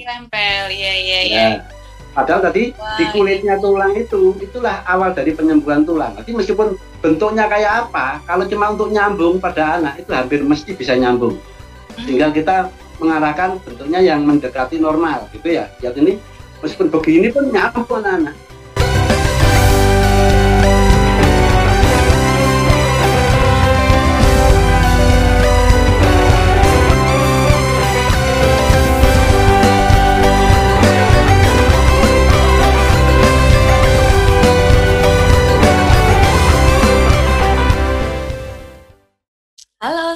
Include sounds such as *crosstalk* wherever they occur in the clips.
nempel, iya iya Ya. iya. Padahal tadi Wah, di kulitnya tulang itu, itulah awal dari penyembuhan tulang. Jadi meskipun bentuknya kayak apa, kalau cuma untuk nyambung pada anak itu hampir mesti bisa nyambung. Tinggal kita mengarahkan bentuknya yang mendekati normal, gitu ya. Lihat ini, meskipun begini pun nyambung anak-anak.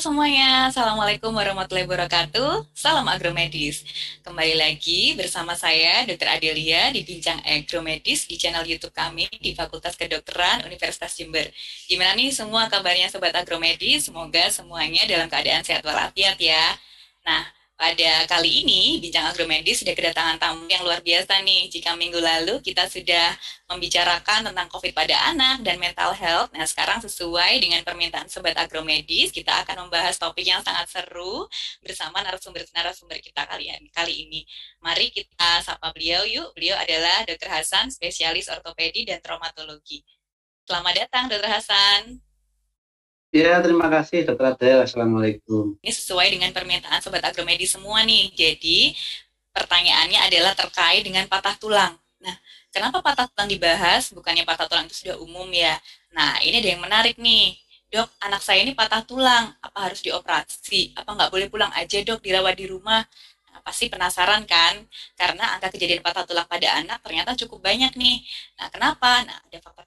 Semuanya, Assalamualaikum warahmatullahi wabarakatuh. Salam agromedis. Kembali lagi bersama saya Dr. Adelia di Bincang Agromedis di channel YouTube kami di Fakultas Kedokteran Universitas Jember. Gimana nih semua kabarnya Sobat Agromedis? Semoga semuanya dalam keadaan sehat walafiat ya. Nah, pada kali ini, Bincang Agromedis sudah kedatangan tamu yang luar biasa nih. Jika minggu lalu kita sudah membicarakan tentang COVID pada anak dan mental health, nah sekarang sesuai dengan permintaan Sobat Agromedis, kita akan membahas topik yang sangat seru bersama narasumber-narasumber kita kalian kali ini. Mari kita sapa beliau yuk. Beliau adalah Dr. Hasan, spesialis ortopedi dan traumatologi. Selamat datang, Dr. Hasan. Ya, terima kasih Dr. Adel. Assalamualaikum. Ini sesuai dengan permintaan sobat agromedis semua nih. Jadi pertanyaannya adalah terkait dengan patah tulang. Nah, kenapa patah tulang dibahas? Bukannya patah tulang itu sudah umum ya. Nah, ini ada yang menarik nih. Dok, anak saya ini patah tulang. Apa harus dioperasi? Apa nggak boleh pulang aja dok, dirawat di rumah? Nah, pasti penasaran kan? Karena angka kejadian patah tulang pada anak ternyata cukup banyak nih. Nah, kenapa? Nah, ada faktor-faktor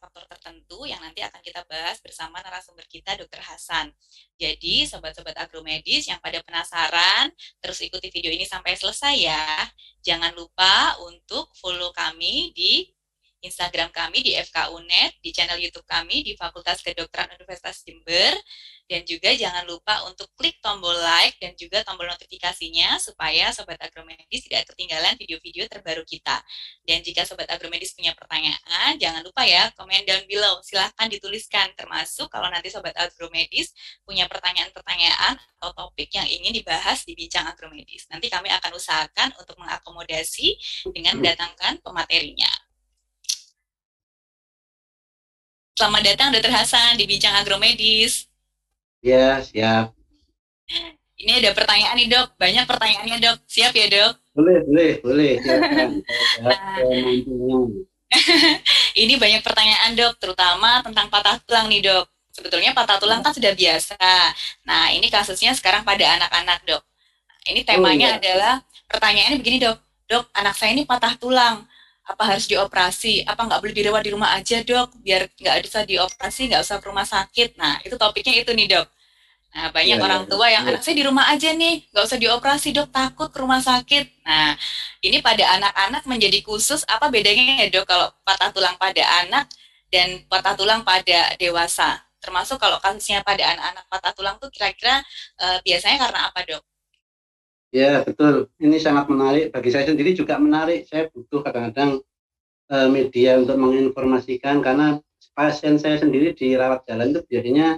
tertentu yang nanti akan kita bahas bersama narasumber kita, Dr. Hasan. Jadi, sobat-sobat agromedis yang pada penasaran, terus ikuti video ini sampai selesai ya. Jangan lupa untuk follow kami di Instagram kami di FKUNet, di channel YouTube kami di Fakultas Kedokteran Universitas Jember, dan juga jangan lupa untuk klik tombol like dan juga tombol notifikasinya supaya Sobat Agromedis tidak ketinggalan video-video terbaru kita. Dan jika Sobat Agromedis punya pertanyaan, jangan lupa ya komen down below. Silahkan dituliskan, termasuk kalau nanti Sobat Agromedis punya pertanyaan-pertanyaan atau topik yang ingin dibahas di Bincang Agromedis. Nanti kami akan usahakan untuk mengakomodasi dengan mendatangkan pematerinya. Selamat datang Dr. Hasan di Bincang Agromedis. Ya, siap. Ini ada pertanyaan nih dok, banyak pertanyaannya dok. Siap ya dok? Boleh, boleh, boleh. *laughs* Nah. *laughs* Ini banyak pertanyaan dok, terutama tentang patah tulang nih dok. Sebetulnya patah tulang kan sudah biasa. Nah ini kasusnya sekarang pada anak-anak dok. Ini temanya iya. adalah pertanyaannya begini dok, dok anak saya ini patah tulang, apa harus dioperasi? Apa nggak boleh dirawat di rumah aja dok, biar nggak usah dioperasi, nggak usah ke rumah sakit. Nah itu topiknya itu nih dok. Nah banyak Iya, orang iya, tua yang iya. anak saya di rumah aja nih, nggak usah dioperasi dok, takut ke rumah sakit. Nah ini pada anak-anak menjadi khusus apa bedanya ya dok kalau patah tulang pada anak dan patah tulang pada dewasa? Termasuk kalau kasusnya pada anak-anak patah tulang tuh kira-kira eh, biasanya karena apa dok? Ya, betul. Ini sangat menarik. Bagi saya sendiri juga menarik. Saya butuh kadang-kadang eh, media untuk menginformasikan karena pasien saya sendiri di rawat jalan itu biasanya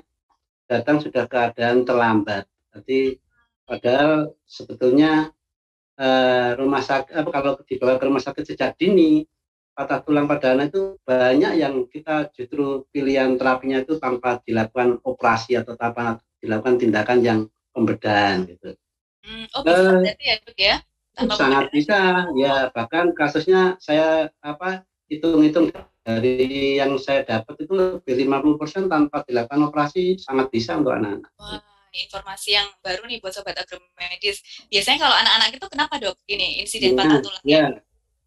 datang sudah keadaan terlambat. Jadi padahal sebetulnya eh, rumah sakit apa kalau dibawa ke rumah sakit sejak dini patah tulang pada anak itu banyak yang kita justru pilihan terapinya itu tanpa dilakukan operasi atau tanpa dilakukan tindakan yang pembedahan gitu. Hmm, oh bisa berarti ya dok ya? Tanpa sangat bisa ya bahkan kasusnya saya apa hitung-hitung dari yang saya dapat itu lebih 50% tanpa dilakukan operasi sangat bisa untuk anak-anak. Wah, informasi yang baru nih buat sobat agromedis. Biasanya kalau anak-anak itu kenapa dok? Ini insiden patah Nah, tulang. ya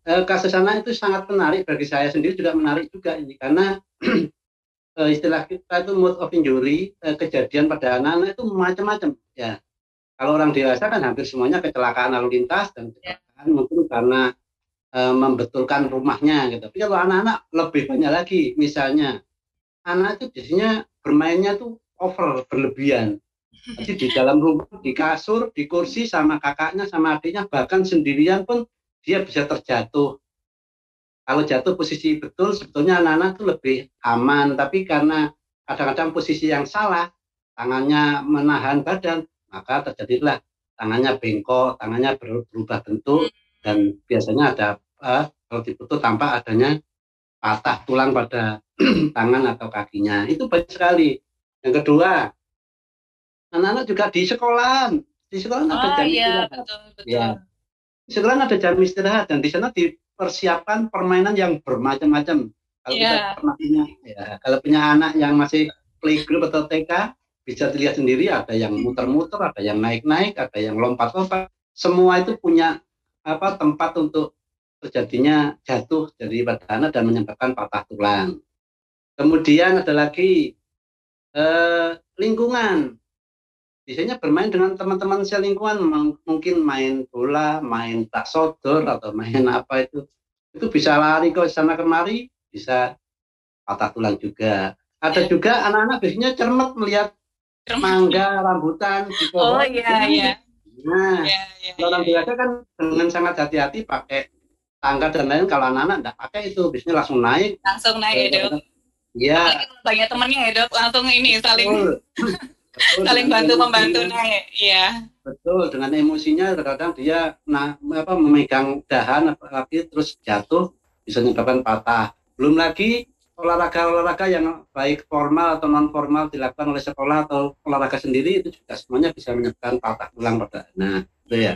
Eh, kasus anak itu sangat menarik bagi saya sendiri juga menarik juga ini karena *clears throat* eh, istilah kita itu mode of injury kejadian pada anak-anak itu macam-macam ya kalau orang dewasa kan hampir semuanya kecelakaan lalu lintas dan Ya. kecelakaan mungkin karena eh, membetulkan rumahnya gitu. Tapi kalau anak-anak lebih banyak lagi misalnya anak itu biasanya bermainnya tuh over berlebihan. Jadi di dalam rumah di kasur di kursi sama kakaknya sama adiknya bahkan sendirian pun dia bisa terjatuh. Kalau jatuh posisi betul sebetulnya anak-anak itu lebih aman. Tapi karena kadang-kadang posisi yang salah tangannya menahan badan maka terjadilah tangannya bengkok tangannya ber- berubah bentuk dan biasanya ada uh, kalau diputus tampak adanya patah tulang pada *clears throat* tangan atau kakinya. Itu banyak sekali. Yang kedua anak-anak juga di sekolahan. Di sekolah oh, ada jam iya, istirahat. betul, betul. ya di sekolah ada jam istirahat dan di sana dipersiapkan permainan yang bermacam-macam. Kalau yeah. kita pernah punya ya kalau punya anak yang masih playgroup atau TK bisa dilihat sendiri ada yang muter-muter ada yang naik-naik ada yang lompat-lompat semua itu punya apa tempat untuk terjadinya jatuh dari pada anak dan menyebabkan patah tulang. Kemudian ada lagi eh, lingkungan. Biasanya bermain dengan teman-teman selingkuhan mungkin main bola, main tak sodor atau main apa itu. Itu bisa lari ke sana kemari, bisa patah tulang juga. Ada juga anak-anak biasanya cermet melihat mangga, rambutan di pohon. Oh iya iya. Nah, ya, ya, orang ya, biasa kan dengan sangat hati-hati pakai tangga dan lain kalau anak-anak enggak pakai itu biasanya langsung naik. Langsung naik ya dok. Iya. Banyak temannya ya dok langsung ini saling Betul, *laughs* saling bantu membantu naik. Iya. Betul dengan emosinya terkadang dia nah apa memegang dahan apalagi terus jatuh bisa menyebabkan patah. Belum lagi olahraga-olahraga yang baik formal atau non formal dilakukan oleh sekolah atau olahraga sendiri itu juga semuanya bisa menyebabkan patah tulang pada nah itu ya.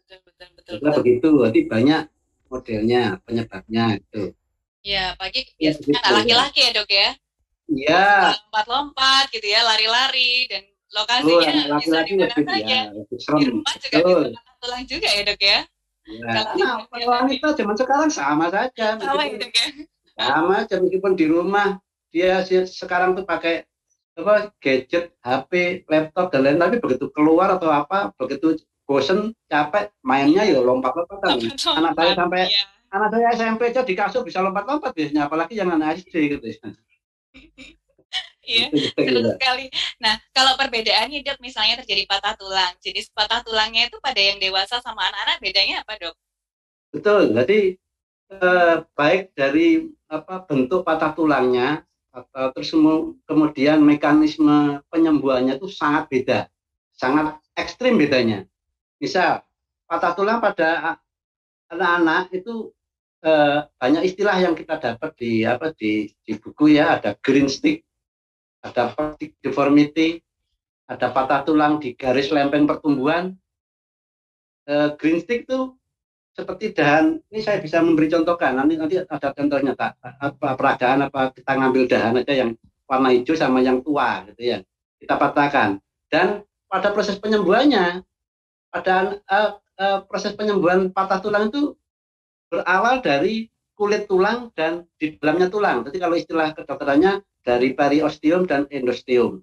Betul betul betul, betul. begitu jadi banyak modelnya penyebabnya itu ya pagi ya, biasanya laki-laki ya dok ya? Iya. Lompat-lompat gitu ya lari-lari dan lokasinya oh, bisa di mana saja ya, di rumah juga Betul. bisa tulang juga ya dok ya? Ya, nah, wanita zaman sekarang sama saja. Sama ya, dok ya sama aja meskipun di rumah dia sekarang tuh pakai apa gadget, HP, laptop dan lain tapi begitu keluar atau apa begitu bosen capek mainnya ya lompat-lompatan anak saya sampai iya. anak saya SMP aja di kasur bisa lompat-lompat biasanya apalagi yang anak SD gitu ya Iya, seru sekali. Nah, kalau perbedaannya dok, misalnya terjadi patah tulang, jenis patah tulangnya itu pada yang dewasa sama anak-anak bedanya apa dok? Betul, jadi eh, baik dari apa bentuk patah tulangnya atau terus kemudian mekanisme penyembuhannya itu sangat beda, sangat ekstrim bedanya. Misal patah tulang pada anak-anak itu eh, banyak istilah yang kita dapat di apa di, di buku ya ada green stick, ada deformity, ada patah tulang di garis lempeng pertumbuhan. Eh, green stick itu seperti dahan ini saya bisa memberi contohkan. Nanti nanti ada contohnya tak apa peragaan apa kita ngambil dahan aja yang warna hijau sama yang tua gitu ya. Kita patahkan. Dan pada proses penyembuhannya pada uh, uh, proses penyembuhan patah tulang itu berawal dari kulit tulang dan di dalamnya tulang. Jadi kalau istilah kedokterannya dari periosteum dan endosteum.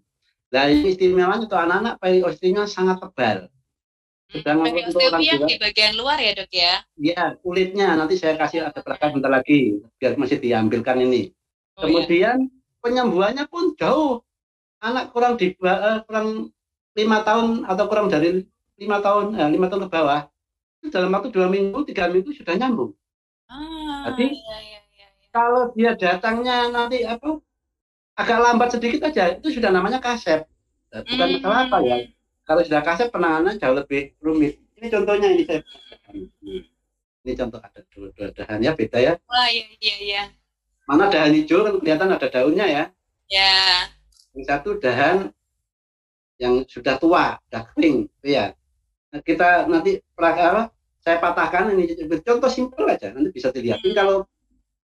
Nah ini istimewanya itu anak-anak periosteumnya sangat tebal sedang hmm, untuk orang yang di bagian luar ya dok ya? Iya kulitnya nanti saya kasih ada perangkat bentar lagi biar masih diambilkan ini. Oh, iya. Kemudian iya. penyembuhannya pun jauh. Anak kurang di uh, kurang lima tahun atau kurang dari lima tahun eh, lima tahun ke bawah itu dalam waktu dua minggu tiga minggu sudah nyambung. Ah, Jadi iya, iya, iya, iya. kalau dia datangnya nanti apa agak lambat sedikit aja itu sudah namanya kasep. Bukan hmm. masalah apa ya kalau sudah kaset penanganan jauh lebih rumit. Ini contohnya ini saya. Ini contoh ada dua, dua dahannya beda ya. Wah iya iya iya. Mana dahan hijau kan kelihatan ada daunnya ya. Ya. Yang satu dahan yang sudah tua, sudah kering, ya. Nah, kita nanti apa? Saya patahkan ini contoh simpel aja, nanti bisa dilihat. Hmm. kalau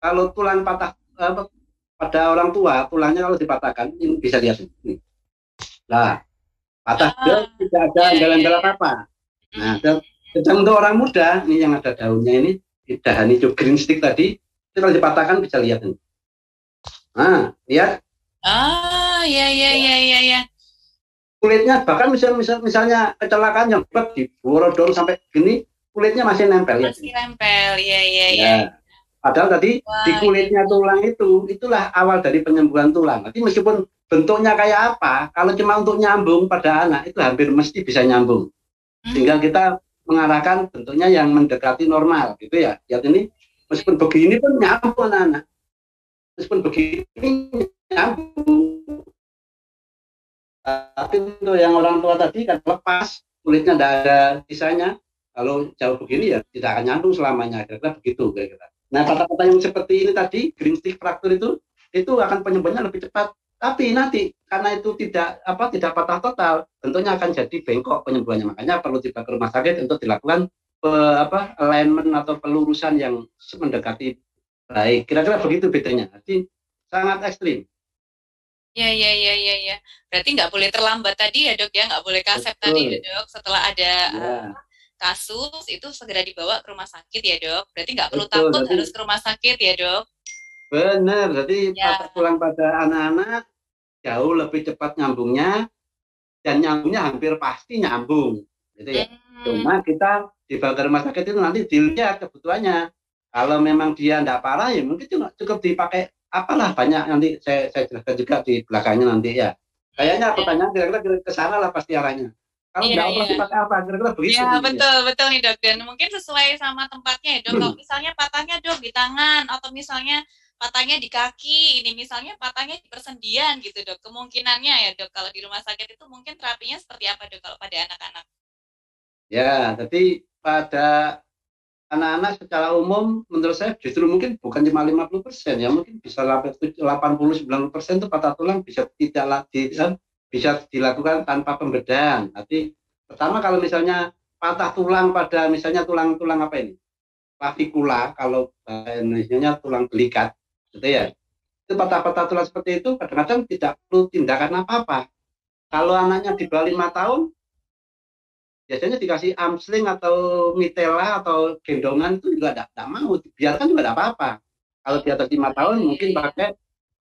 kalau tulang patah apa, pada orang tua, tulangnya kalau dipatahkan ini bisa lihat ini. Nah, patah ah, tidak ada jalan jalan iya, apa nah sedang untuk orang muda ini yang ada daunnya ini dahan hijau green stick tadi itu kalau dipatahkan bisa lihat ini. Nah lihat ah ya ya ya ya ya kulitnya bahkan misal, misal misalnya kecelakaan yang berat di borodong sampai gini kulitnya masih nempel masih ya. nempel ya ya ya, ya. Padahal tadi Wah, di kulitnya tulang itu, itulah awal dari penyembuhan tulang. Jadi meskipun bentuknya kayak apa, kalau cuma untuk nyambung pada anak itu hampir mesti bisa nyambung. Hmm. Sehingga kita mengarahkan bentuknya yang mendekati normal gitu ya. Lihat ini meskipun begini pun nyambung anak-anak. Meskipun begini nyambung. Tapi untuk yang orang tua tadi kan lepas kulitnya tidak ada sisanya kalau jauh begini ya tidak akan nyambung selamanya kira-kira begitu kira-kira nah kata-kata yang seperti ini tadi green stick fracture itu itu akan penyembuhannya lebih cepat tapi nanti karena itu tidak apa tidak patah total tentunya akan jadi bengkok penyembuhannya makanya perlu dibawa ke rumah sakit untuk dilakukan pe, apa alignment atau pelurusan yang mendekati baik kira-kira begitu bedanya jadi sangat ekstrim Ya, ya, ya, ya, ya. Berarti nggak boleh terlambat tadi ya dok ya, nggak boleh kasep tadi ya dok. Setelah ada ya. uh, kasus itu segera dibawa ke rumah sakit ya dok. Berarti nggak perlu Betul, takut harus ke rumah sakit ya dok. Benar, jadi ya. patah tulang pada anak-anak jauh lebih cepat nyambungnya dan nyambungnya hampir pasti nyambung, gitu ya. Hmm. Cuma kita dibawa ke rumah sakit itu nanti dilihat kebutuhannya. Kalau memang dia tidak parah ya mungkin cuma cukup dipakai apalah banyak nanti saya saya jelaskan juga di belakangnya nanti ya. Kayaknya iya. pertanyaan kira-kira ke sana lah pasti arahnya. Kalau iya, nggak iya. pakai apa, kira-kira begitu. Iya betul ya. betul nih dok dan mungkin sesuai sama tempatnya ya dok. Kalau misalnya patahnya dok di tangan atau misalnya patahnya di kaki, ini misalnya patahnya di persendian gitu dok. Kemungkinannya ya dok kalau di rumah sakit itu mungkin terapinya seperti apa dok kalau pada anak-anak? Ya, jadi pada anak-anak secara umum menurut saya justru mungkin bukan cuma 50 persen ya mungkin bisa 80 90 persen itu patah tulang bisa tidak lagi bisa dilakukan tanpa pembedahan. Nanti pertama kalau misalnya patah tulang pada misalnya tulang-tulang apa ini klavikula kalau Indonesia tulang belikat gitu ya itu patah-patah tulang seperti itu kadang-kadang tidak perlu tindakan apa-apa. Kalau anaknya di bawah lima tahun biasanya dikasih amsling atau mitela atau gendongan itu juga tidak mau. Dibiarkan juga tidak apa-apa. Kalau di atas lima tahun mungkin pakai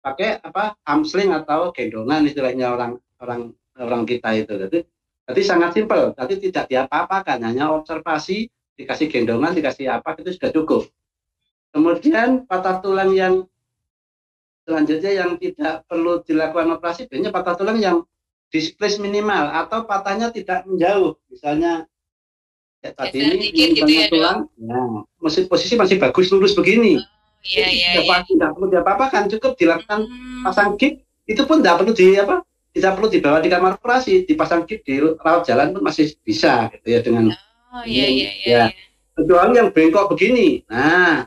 pakai apa amsling atau gendongan istilahnya orang orang orang kita itu. Jadi jadi sangat simpel. Tapi tidak diapa-apakan. Hanya observasi dikasih gendongan dikasih apa itu sudah cukup. Kemudian patah tulang yang selanjutnya yang tidak perlu dilakukan operasi biasanya patah tulang yang displace minimal atau patahnya tidak menjauh misalnya ya, tadi ini gitu ya, tulang ya, masih posisi masih bagus lurus begini oh, iya, iya, tidak, iya. tidak perlu diapa-apakan cukup dilakukan hmm. pasang gig itu pun tidak perlu di apa tidak perlu dibawa di kamar operasi dipasang gig di rawat jalan pun masih bisa gitu ya dengan oh, iya, iya, iya, ya. kecuali yang bengkok begini nah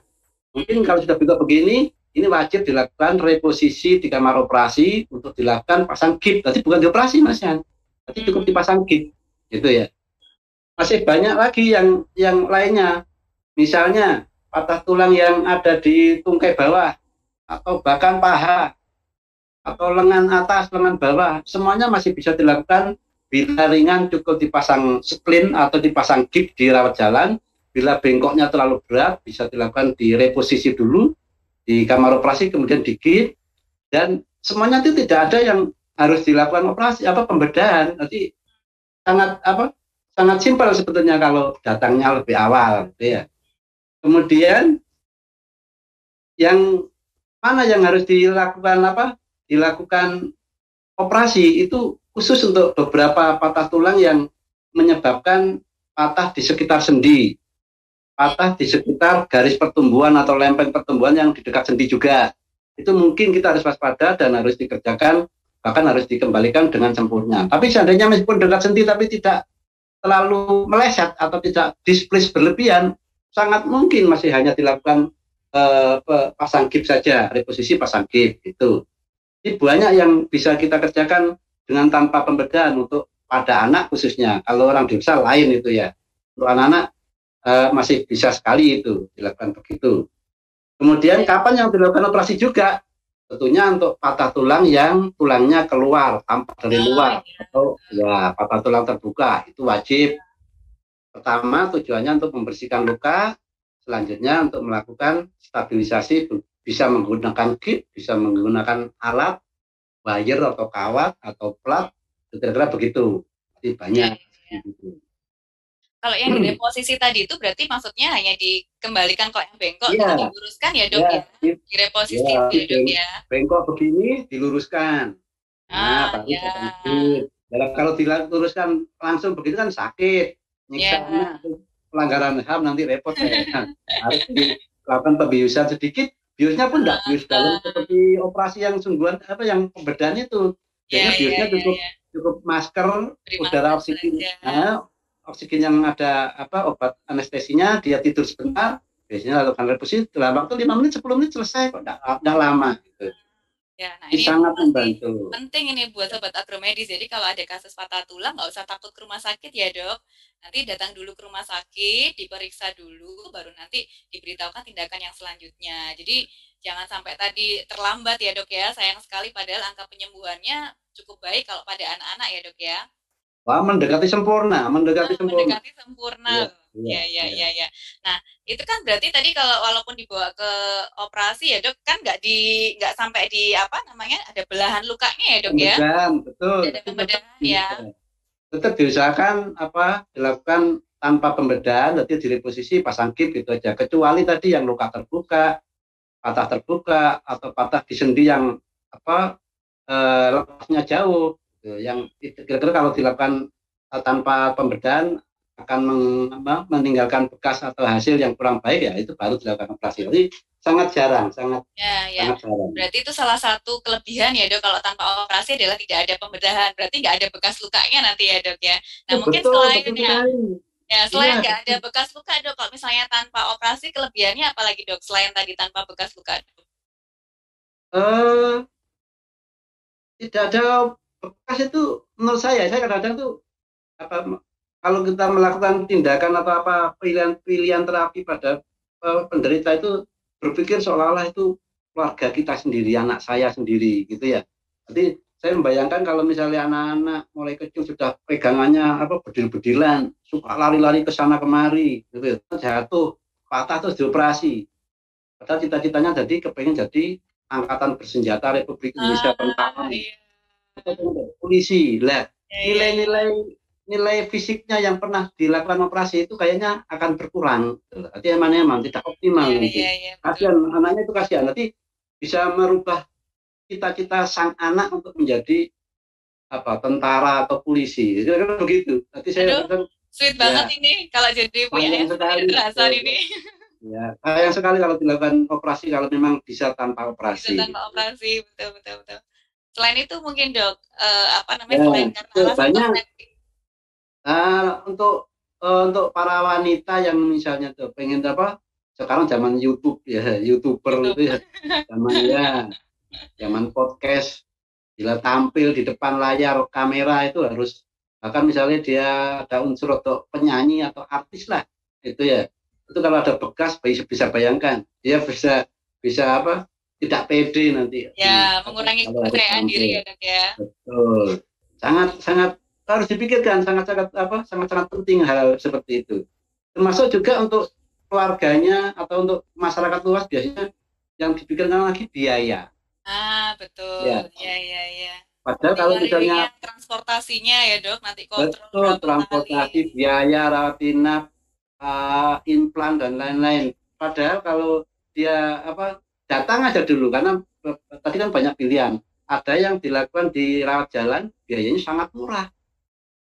mungkin kalau sudah bengkok begini ini wajib dilakukan reposisi di kamar operasi untuk dilakukan pasang kit. Tapi bukan dioperasi mas ya, tapi cukup dipasang kit, gitu ya. Masih banyak lagi yang yang lainnya, misalnya patah tulang yang ada di tungkai bawah atau bahkan paha atau lengan atas, lengan bawah, semuanya masih bisa dilakukan. Bila ringan cukup dipasang splint atau dipasang kit di rawat jalan. Bila bengkoknya terlalu berat bisa dilakukan di reposisi dulu di kamar operasi kemudian digigit dan semuanya itu tidak ada yang harus dilakukan operasi apa pembedahan nanti sangat apa sangat simpel sebetulnya kalau datangnya lebih awal gitu ya. Kemudian yang mana yang harus dilakukan apa dilakukan operasi itu khusus untuk beberapa patah tulang yang menyebabkan patah di sekitar sendi patah di sekitar garis pertumbuhan atau lempeng pertumbuhan yang di dekat sendi juga. Itu mungkin kita harus waspada dan harus dikerjakan, bahkan harus dikembalikan dengan sempurna. Tapi seandainya meskipun dekat sendi tapi tidak terlalu meleset atau tidak displace berlebihan, sangat mungkin masih hanya dilakukan uh, pasang gips saja, reposisi pasang gips itu. Jadi banyak yang bisa kita kerjakan dengan tanpa pembedahan untuk pada anak khususnya. Kalau orang dewasa lain itu ya. Untuk anak-anak uh, masih bisa sekali itu dilakukan begitu. Kemudian kapan yang dilakukan operasi juga? Tentunya untuk patah tulang yang tulangnya keluar tampak dari oh, luar iya. atau ya patah tulang terbuka itu wajib. Pertama tujuannya untuk membersihkan luka, selanjutnya untuk melakukan stabilisasi bisa menggunakan kit, bisa menggunakan alat, wire atau kawat atau plat, kira-kira begitu. Jadi banyak. Ya, ya. Kalau yang di reposisi tadi itu berarti maksudnya hanya dikembalikan kok yang bengkok yeah. diluruskan ya dok yeah. ya? Di reposisi yeah. ya dok ya? Bengkok begini diluruskan. Nah, ah, ya. Dalam kalau diluruskan langsung begitu kan sakit. Nyiksanya yeah. pelanggaran HAM nanti repot ya. *laughs* Harus dilakukan pembiusan sedikit. Biusnya pun enggak bius dalam seperti operasi yang sungguhan apa yang pembedahan itu. Jadi yeah, biusnya yeah, cukup yeah, yeah. cukup masker, Terima udara oksigen. Nah, oksigen yang ada apa obat anestesinya dia tidur sebentar biasanya lakukan reposisi dalam waktu lima menit 10 menit selesai kok tidak lama gitu. Ya, nah ini sangat membantu. Penting ini buat sobat agromedis. Jadi kalau ada kasus patah tulang nggak usah takut ke rumah sakit ya dok. Nanti datang dulu ke rumah sakit, diperiksa dulu, baru nanti diberitahukan tindakan yang selanjutnya. Jadi jangan sampai tadi terlambat ya dok ya. Sayang sekali padahal angka penyembuhannya cukup baik kalau pada anak-anak ya dok ya. Wah, mendekati sempurna, mendekati oh, sempurna. Mendekati sempurna. Ya, ya, ya, ya, ya. Nah, itu kan berarti tadi kalau walaupun dibawa ke operasi ya dok, kan nggak di nggak sampai di apa namanya ada belahan lukanya ya dok ya? Pembedahan, betul. Ada pembedahan ya. Tetap diusahakan apa dilakukan tanpa pembedahan, nanti di posisi pasang kip gitu aja. Kecuali tadi yang luka terbuka, patah terbuka atau patah di sendi yang apa eh, lepasnya jauh. Yang kira-kira kalau dilakukan uh, tanpa pembedahan akan meninggalkan bekas atau hasil yang kurang baik ya itu baru dilakukan operasi. Jadi sangat jarang, sangat ya, ya. sangat jarang. Berarti itu salah satu kelebihan ya dok kalau tanpa operasi adalah tidak ada pembedahan. Berarti nggak ada bekas lukanya nanti ya dok ya. Nah ya, mungkin betul, selain betul ya, ya selain iya. nggak ya. ada bekas luka dok, kalau misalnya tanpa operasi kelebihannya apalagi dok selain tadi tanpa bekas luka? Dok? Uh, tidak ada bekas itu menurut saya saya kadang-kadang tuh apa kalau kita melakukan tindakan atau apa pilihan-pilihan terapi pada uh, penderita itu berpikir seolah-olah itu keluarga kita sendiri anak saya sendiri gitu ya. Jadi saya membayangkan kalau misalnya anak-anak mulai kecil sudah pegangannya apa bedil-bedilan suka lari-lari ke sana kemari gitu ya. jatuh patah terus dioperasi. Padahal cita-citanya jadi kepengen jadi angkatan bersenjata Republik Indonesia ah, pertama iya polisi. Lah ya, ya, nilai-nilai nilai fisiknya yang pernah dilakukan operasi itu kayaknya akan berkurang. Artinya emang emang tidak optimal ya, nanti ya, ya, kasihan anaknya itu kasihan. Nanti bisa merubah cita-cita sang anak untuk menjadi apa tentara atau polisi. Kira-kira begitu. Nanti saya Aduh, sweet ya, banget ini kalau jadi punya sekali. ini. ya sayang sekali kalau dilakukan operasi kalau memang bisa tanpa operasi. bisa tanpa operasi. Betul betul betul Selain itu mungkin dok, uh, apa namanya ya, selain karena alasan banyak, uh, untuk uh, untuk para wanita yang misalnya tuh pengen apa sekarang zaman YouTube ya youtuber YouTube. itu ya. Zaman ya *laughs* zaman podcast. Bila tampil di depan layar kamera itu harus bahkan misalnya dia ada unsur atau penyanyi atau artis lah itu ya. Itu kalau ada bekas bisa bayangkan. Dia bisa bisa apa tidak pede nanti. Ya, mengurangi kepercayaan diri ya dok ya. Betul. Sangat sangat harus dipikirkan sangat sangat apa sangat sangat penting hal seperti itu. Termasuk juga untuk keluarganya atau untuk masyarakat luas biasanya yang dipikirkan lagi biaya. Ah betul. Ya ya ya. ya. Padahal kalau misalnya transportasinya ya dok nanti kontrol betul transportasi kali. biaya rawat inap uh, implan dan lain-lain. Padahal kalau dia apa datang aja dulu karena tadi kan banyak pilihan. Ada yang dilakukan di rawat jalan biayanya sangat murah.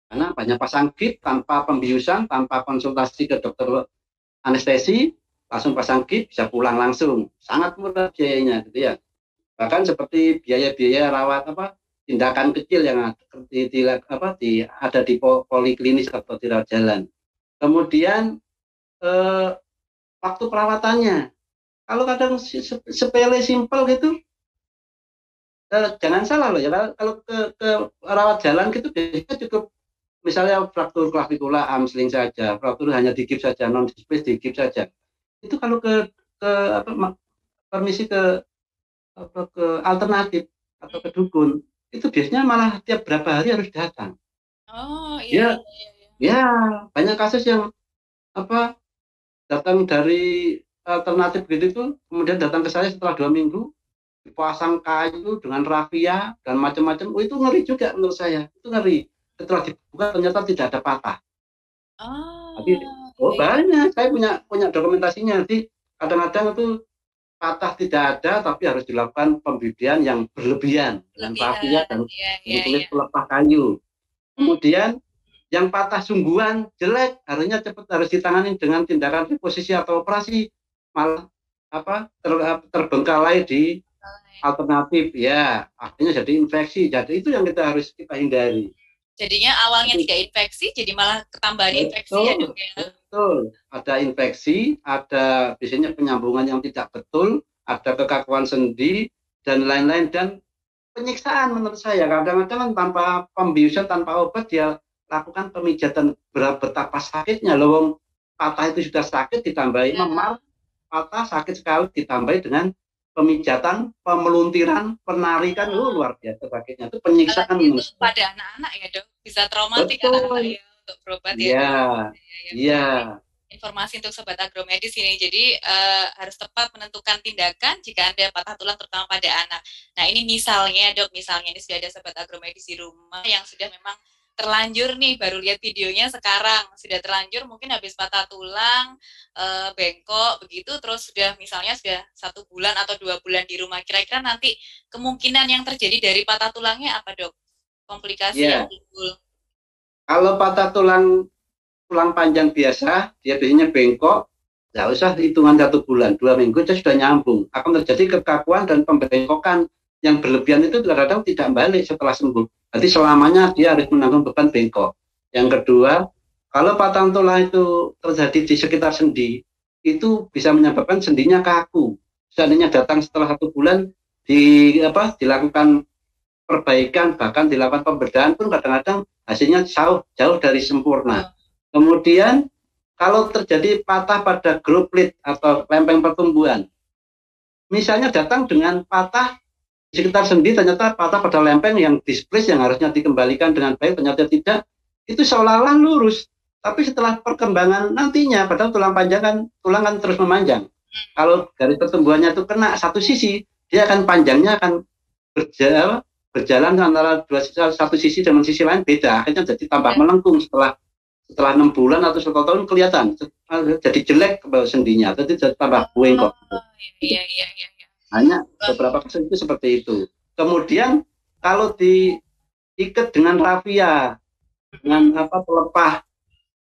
Karena banyak pasang kit tanpa pembiusan, tanpa konsultasi ke dokter anestesi, langsung pasang kit bisa pulang langsung. Sangat murah biayanya gitu ya. Bahkan seperti biaya-biaya rawat apa tindakan kecil yang di, di, apa, di, ada di poliklinis atau di rawat jalan. Kemudian eh, waktu perawatannya kalau kadang sepele simpel gitu eh, jangan salah loh ya. Kalau ke, ke rawat jalan gitu biasanya cukup misalnya fraktur klavikula amsling saja fraktur hanya digip saja non space digip saja. Itu kalau ke ke apa permisi ke apa ke alternatif atau ke dukun itu biasanya malah tiap berapa hari harus datang. Oh iya ya, iya, iya. ya banyak kasus yang apa datang dari alternatif gitu itu kemudian datang ke saya setelah dua minggu dipasang kayu dengan rafia dan macam-macam. Oh itu ngeri juga menurut saya. Itu ngeri. Setelah dibuka ternyata tidak ada patah. Oh, Jadi, oh iya. banyak. Saya punya punya dokumentasinya. Nanti kadang-kadang itu patah tidak ada tapi harus dilakukan pembibian yang berlebihan dengan rafia dan iya, iya, kulit iya. pelepah kayu. Kemudian yang patah sungguhan jelek harusnya cepat harus ditangani dengan tindakan reposisi atau operasi malah apa ter, terbengkalai di alternatif ya. Akhirnya jadi infeksi. Jadi itu yang kita harus kita hindari. Jadinya awalnya tidak infeksi, jadi malah ketambahan betul, infeksi ya dok ya. Betul, ada infeksi, ada biasanya penyambungan yang tidak betul, ada kekakuan sendi dan lain-lain. Dan penyiksaan menurut saya kadang-kadang tanpa pembiusan tanpa obat dia lakukan pemijatan berapa betapa sakitnya. Loh patah itu sudah sakit ditambahi ya. memar patah sakit sekali ditambahi dengan pemijatan, pemeluntiran, penarikan, oh, luar biasa sakitnya. Itu penyiksaan itu pada anak-anak ya dok, bisa traumatik anak-anak ya untuk berobat ya. Iya, iya. Informasi untuk sobat agromedis ini, jadi uh, harus tepat menentukan tindakan jika anda patah tulang terutama pada anak. Nah ini misalnya dok, misalnya ini sudah ada sobat agromedis di rumah yang sudah memang terlanjur nih baru lihat videonya sekarang. Sudah terlanjur mungkin habis patah tulang e, bengkok begitu terus sudah misalnya sudah satu bulan atau dua bulan di rumah. Kira-kira nanti kemungkinan yang terjadi dari patah tulangnya apa dok? Komplikasi yeah. yang timbul. Kalau patah tulang tulang panjang biasa dia biasanya bengkok nggak usah hitungan satu bulan dua minggu dia sudah nyambung. Akan terjadi kekakuan dan pembengkokan yang berlebihan itu kadang-kadang tidak balik setelah sembuh. Jadi selamanya dia harus menanggung beban bengkok. Yang kedua, kalau patah tulang itu terjadi di sekitar sendi, itu bisa menyebabkan sendinya kaku. Seandainya datang setelah satu bulan di apa dilakukan perbaikan bahkan dilakukan pembedahan pun kadang-kadang hasilnya jauh jauh dari sempurna. Kemudian kalau terjadi patah pada groplit atau lempeng pertumbuhan, misalnya datang dengan patah sekitar sendi ternyata patah pada lempeng yang displace yang harusnya dikembalikan dengan baik ternyata tidak. Itu seolah-olah lurus. Tapi setelah perkembangan nantinya padahal tulang panjang kan tulang kan terus memanjang. Kalau garis pertumbuhannya itu kena satu sisi dia akan panjangnya akan berjalan berjalan antara dua satu sisi dengan sisi lain beda. Akhirnya jadi tambah melengkung setelah setelah enam bulan atau satu tahun kelihatan. Jadi jelek ke sendinya jadi tambah bengkok. oh, iya, iya, iya. Hanya beberapa kasus itu seperti itu. Kemudian kalau diikat dengan rafia, dengan apa pelepah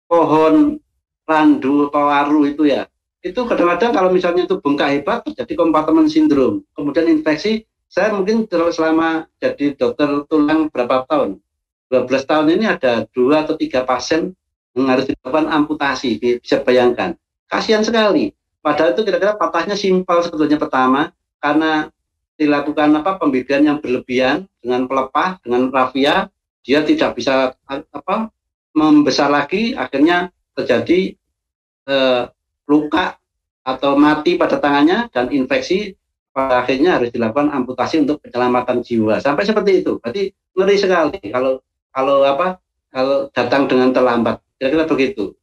pohon randu atau waru itu ya, itu kadang-kadang kalau misalnya itu bengkak hebat terjadi kompartemen sindrom. Kemudian infeksi, saya mungkin selama jadi dokter tulang berapa tahun? 12 tahun ini ada dua atau tiga pasien yang harus dilakukan amputasi, bisa bayangkan. Kasihan sekali. Padahal itu kira-kira patahnya simpel sebetulnya pertama, karena dilakukan apa pembedaan yang berlebihan dengan pelepah dengan rafia dia tidak bisa apa membesar lagi akhirnya terjadi eh, luka atau mati pada tangannya dan infeksi pada akhirnya harus dilakukan amputasi untuk penyelamatan jiwa. Sampai seperti itu. Berarti ngeri sekali kalau kalau apa kalau datang dengan terlambat. Kira-kira begitu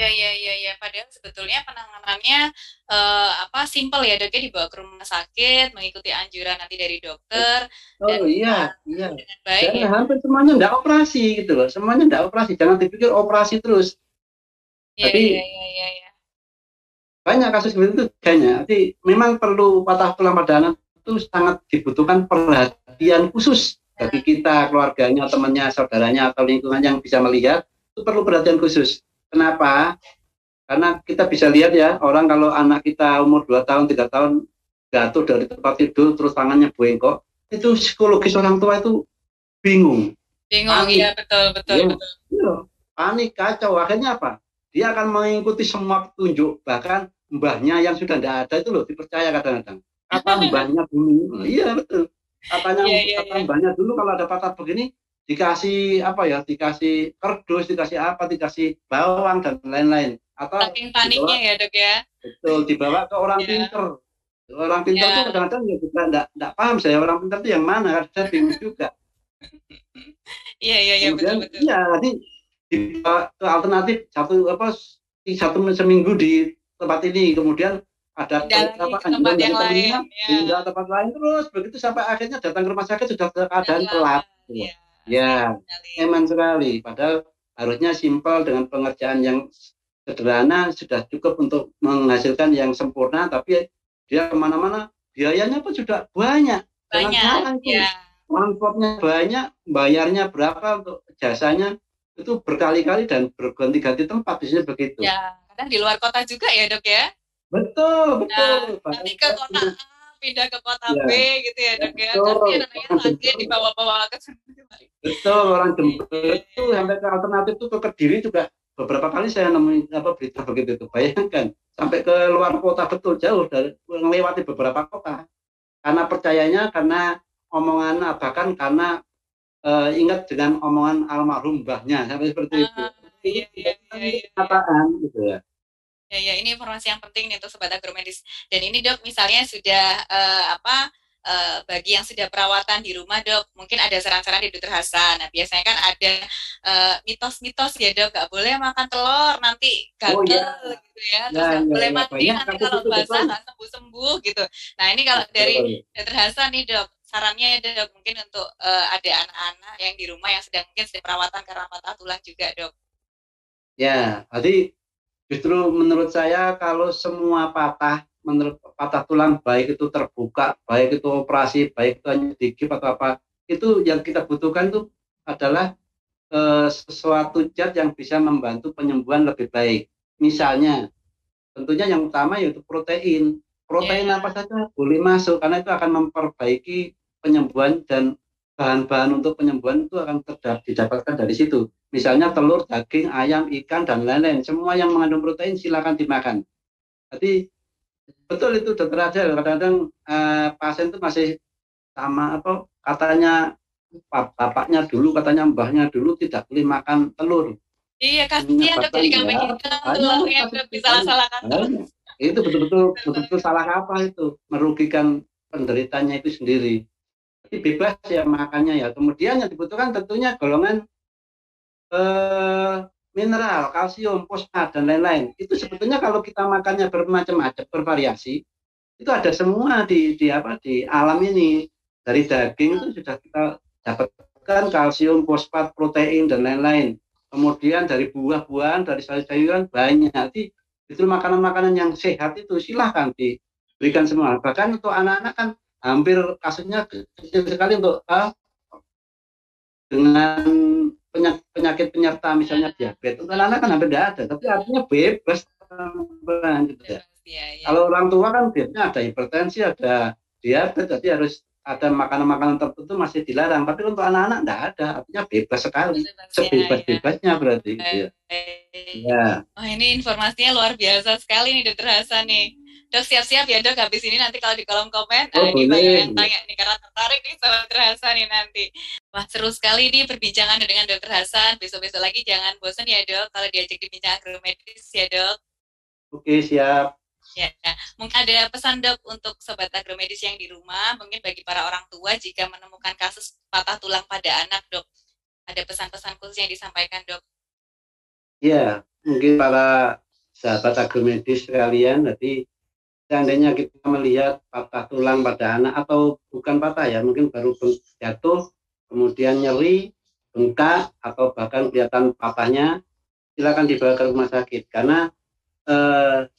Ya, ya, ya, ya. Padahal sebetulnya penanganannya uh, apa simple ya dok ya dibawa ke rumah sakit, mengikuti anjuran nanti dari dokter. Oh dan, iya, iya. Dengan baik. Dan ya. hampir semuanya enggak operasi gitu loh. Semuanya enggak operasi. Jangan dipikir operasi terus. Ya, Tapi ya, ya, ya, ya. banyak kasus seperti itu kayaknya. Jadi memang perlu patah tulang pada anak itu sangat dibutuhkan perhatian khusus bagi kita, keluarganya, temannya, saudaranya, atau lingkungan yang bisa melihat itu perlu perhatian khusus Kenapa? Karena kita bisa lihat ya, orang kalau anak kita umur 2 tahun, 3 tahun jatuh dari tempat tidur terus tangannya bengkok, itu psikologis orang tua itu bingung. Bingung, iya betul, betul, ya, betul. Ya, panik, kacau. Akhirnya apa? Dia akan mengikuti semua petunjuk, bahkan mbahnya yang sudah tidak ada itu loh dipercaya kadang-kadang. Kata *laughs* mbahnya dulu, iya betul. Katanya yeah, yeah, kata yeah. mbahnya dulu kalau ada patah begini, dikasih apa ya dikasih kardus dikasih apa dikasih bawang dan lain-lain atau saking paniknya ya dok ya betul dibawa ke orang yeah. pinter orang pinter yeah. tuh kadang-kadang ya juga enggak, enggak paham saya orang pinter itu yang mana saya bingung juga *laughs* iya iya iya betul betul iya nanti dibawa ke alternatif satu apa satu seminggu di tempat ini kemudian ada apa tempat yang lain ya. tempat lain terus begitu sampai akhirnya datang ke rumah sakit sudah keadaan telat ya. Ya, eman sekali. Padahal harusnya simpel dengan pengerjaan yang sederhana sudah cukup untuk menghasilkan yang sempurna, tapi dia ke mana-mana biayanya pun sudah banyak. Banyak, ya. Transportnya banyak, bayarnya berapa untuk jasanya itu berkali-kali dan berganti-ganti tempat biasanya begitu. Ya, kadang di luar kota juga ya dok ya. Betul, betul. Nah, nanti ke kota A pindah ke kota ya. B gitu ya dok ya. Tapi anaknya lagi dibawa-bawa ke sana betul orang Jember itu sampai ke alternatif itu ke Kediri juga. Beberapa kali saya nemuin apa berita begitu itu. Bayangkan sampai ke luar kota betul jauh dari melewati beberapa kota. Karena percayanya karena omongan bahkan karena uh, ingat dengan omongan almarhum mbahnya sampai seperti itu. Iya, iya, iya, iya. gitu ya ya ya ini informasi yang penting nih untuk sobat agromedis. Dan ini dok misalnya sudah uh, apa uh, bagi yang sudah perawatan di rumah dok mungkin ada saran-saran di dokter Hasan. Nah biasanya kan ada uh, mitos-mitos ya dok gak boleh makan telur nanti gagal oh, iya. gitu ya. Terus ya, gak ya, boleh ya, mandi ya, nanti kalau basah nggak sembuh-sembuh gitu. Nah ini kalau dari dokter Hasan nih dok sarannya ya dok mungkin untuk uh, ada anak-anak yang di rumah yang sedang mungkin sedang perawatan karena patah tulang juga dok. Ya jadi justru menurut saya kalau semua patah menurut patah tulang baik itu terbuka, baik itu operasi, baik itu hanya digip atau apa, itu yang kita butuhkan itu adalah e, sesuatu zat yang bisa membantu penyembuhan lebih baik. Misalnya, tentunya yang utama yaitu protein. Protein yeah. apa saja boleh masuk karena itu akan memperbaiki penyembuhan dan bahan-bahan untuk penyembuhan itu akan didapatkan dari situ. Misalnya telur, daging, ayam, ikan, dan lain-lain. Semua yang mengandung protein silakan dimakan. Jadi betul itu dokter aja kadang-kadang uh, pasien itu masih sama apa katanya bapaknya dulu katanya mbahnya dulu tidak boleh makan telur. Iya kasihan dok jadi kambing kita telurnya disalah-salahkan itu betul-betul betul-betul salah apa itu? Merugikan penderitanya itu sendiri. Jadi bebas ya makannya ya. Kemudian yang dibutuhkan tentunya golongan eh, mineral, kalsium, fosfat dan lain-lain. Itu sebetulnya kalau kita makannya bermacam-macam, bervariasi, itu ada semua di di apa di alam ini. Dari daging itu sudah kita dapatkan kalsium, fosfat, protein dan lain-lain. Kemudian dari buah-buahan, dari sayur-sayuran banyak. Jadi itu makanan-makanan yang sehat itu silahkan diberikan semua. Bahkan untuk anak-anak kan hampir kasusnya kecil sekali untuk uh, dengan penyakit penyerta misalnya diabetes untuk anak kan hampir tidak ada tapi artinya bebas gitu ya. Ya, ya. Kalau orang tua kan biasanya ada hipertensi, ada diabetes, jadi harus ada makanan-makanan tertentu masih dilarang. Tapi untuk anak-anak tidak ada, artinya bebas sekali, sebebas-bebasnya berarti. Gitu ya. ya. Oh, ini informasinya luar biasa sekali nih Dokter Hasan nih. Dok siap-siap ya dok habis ini nanti kalau di kolom komen oh, ada nih banyak yang tanya nih karena tertarik nih sama Dokter Hasan nih nanti. Wah seru sekali nih perbincangan dengan Dokter Hasan. Besok-besok lagi jangan bosan ya dok kalau diajak dibincang agromedis ya dok. Oke siap. Ya, mungkin ada pesan dok untuk sobat agromedis yang di rumah, mungkin bagi para orang tua jika menemukan kasus patah tulang pada anak dok, ada pesan-pesan khusus yang disampaikan dok? Ya, mungkin para sahabat agromedis sekalian, nanti seandainya kita melihat patah tulang pada anak atau bukan patah ya mungkin baru jatuh kemudian nyeri bengkak atau bahkan kelihatan patahnya silakan dibawa ke rumah sakit. Karena eh,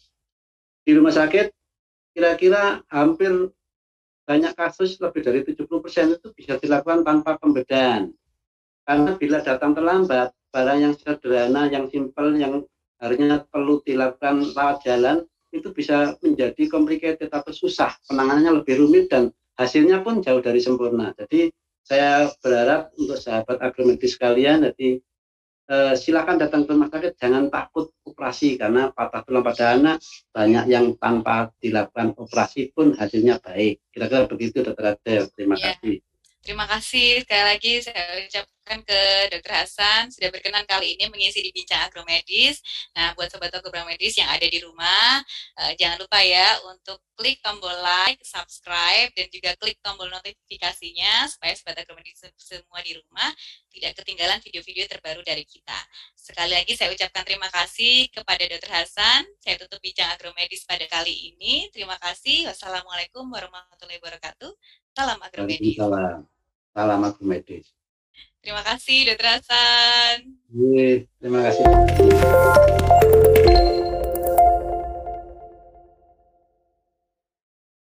di rumah sakit kira-kira hampir banyak kasus lebih dari 70% itu bisa dilakukan tanpa pembedahan. Karena bila datang terlambat barang yang sederhana yang simpel yang harusnya perlu dilakukan rawat jalan itu bisa menjadi complicated atau susah, penanganannya lebih rumit dan hasilnya pun jauh dari sempurna. Jadi saya berharap untuk sahabat agromedis sekalian, jadi eh, silakan datang ke rumah sakit, jangan takut operasi karena patah tulang pada anak banyak yang tanpa dilakukan operasi pun hasilnya baik. Kira-kira begitu, Dokter Adel. Terima yeah. kasih. Terima kasih sekali lagi saya ucapkan ke Dr. Hasan sudah berkenan kali ini mengisi di Bincang Agromedis. Nah, buat sobat agromedis yang ada di rumah, uh, jangan lupa ya untuk klik tombol like, subscribe, dan juga klik tombol notifikasinya supaya sobat agromedis semua di rumah tidak ketinggalan video-video terbaru dari kita. Sekali lagi saya ucapkan terima kasih kepada Dr. Hasan. Saya tutup Bincang Agromedis pada kali ini. Terima kasih. Wassalamualaikum warahmatullahi wabarakatuh. Salam agromedis. Salam. Salam agromedis. Terima kasih, Dokter Hasan. Iya, terima kasih.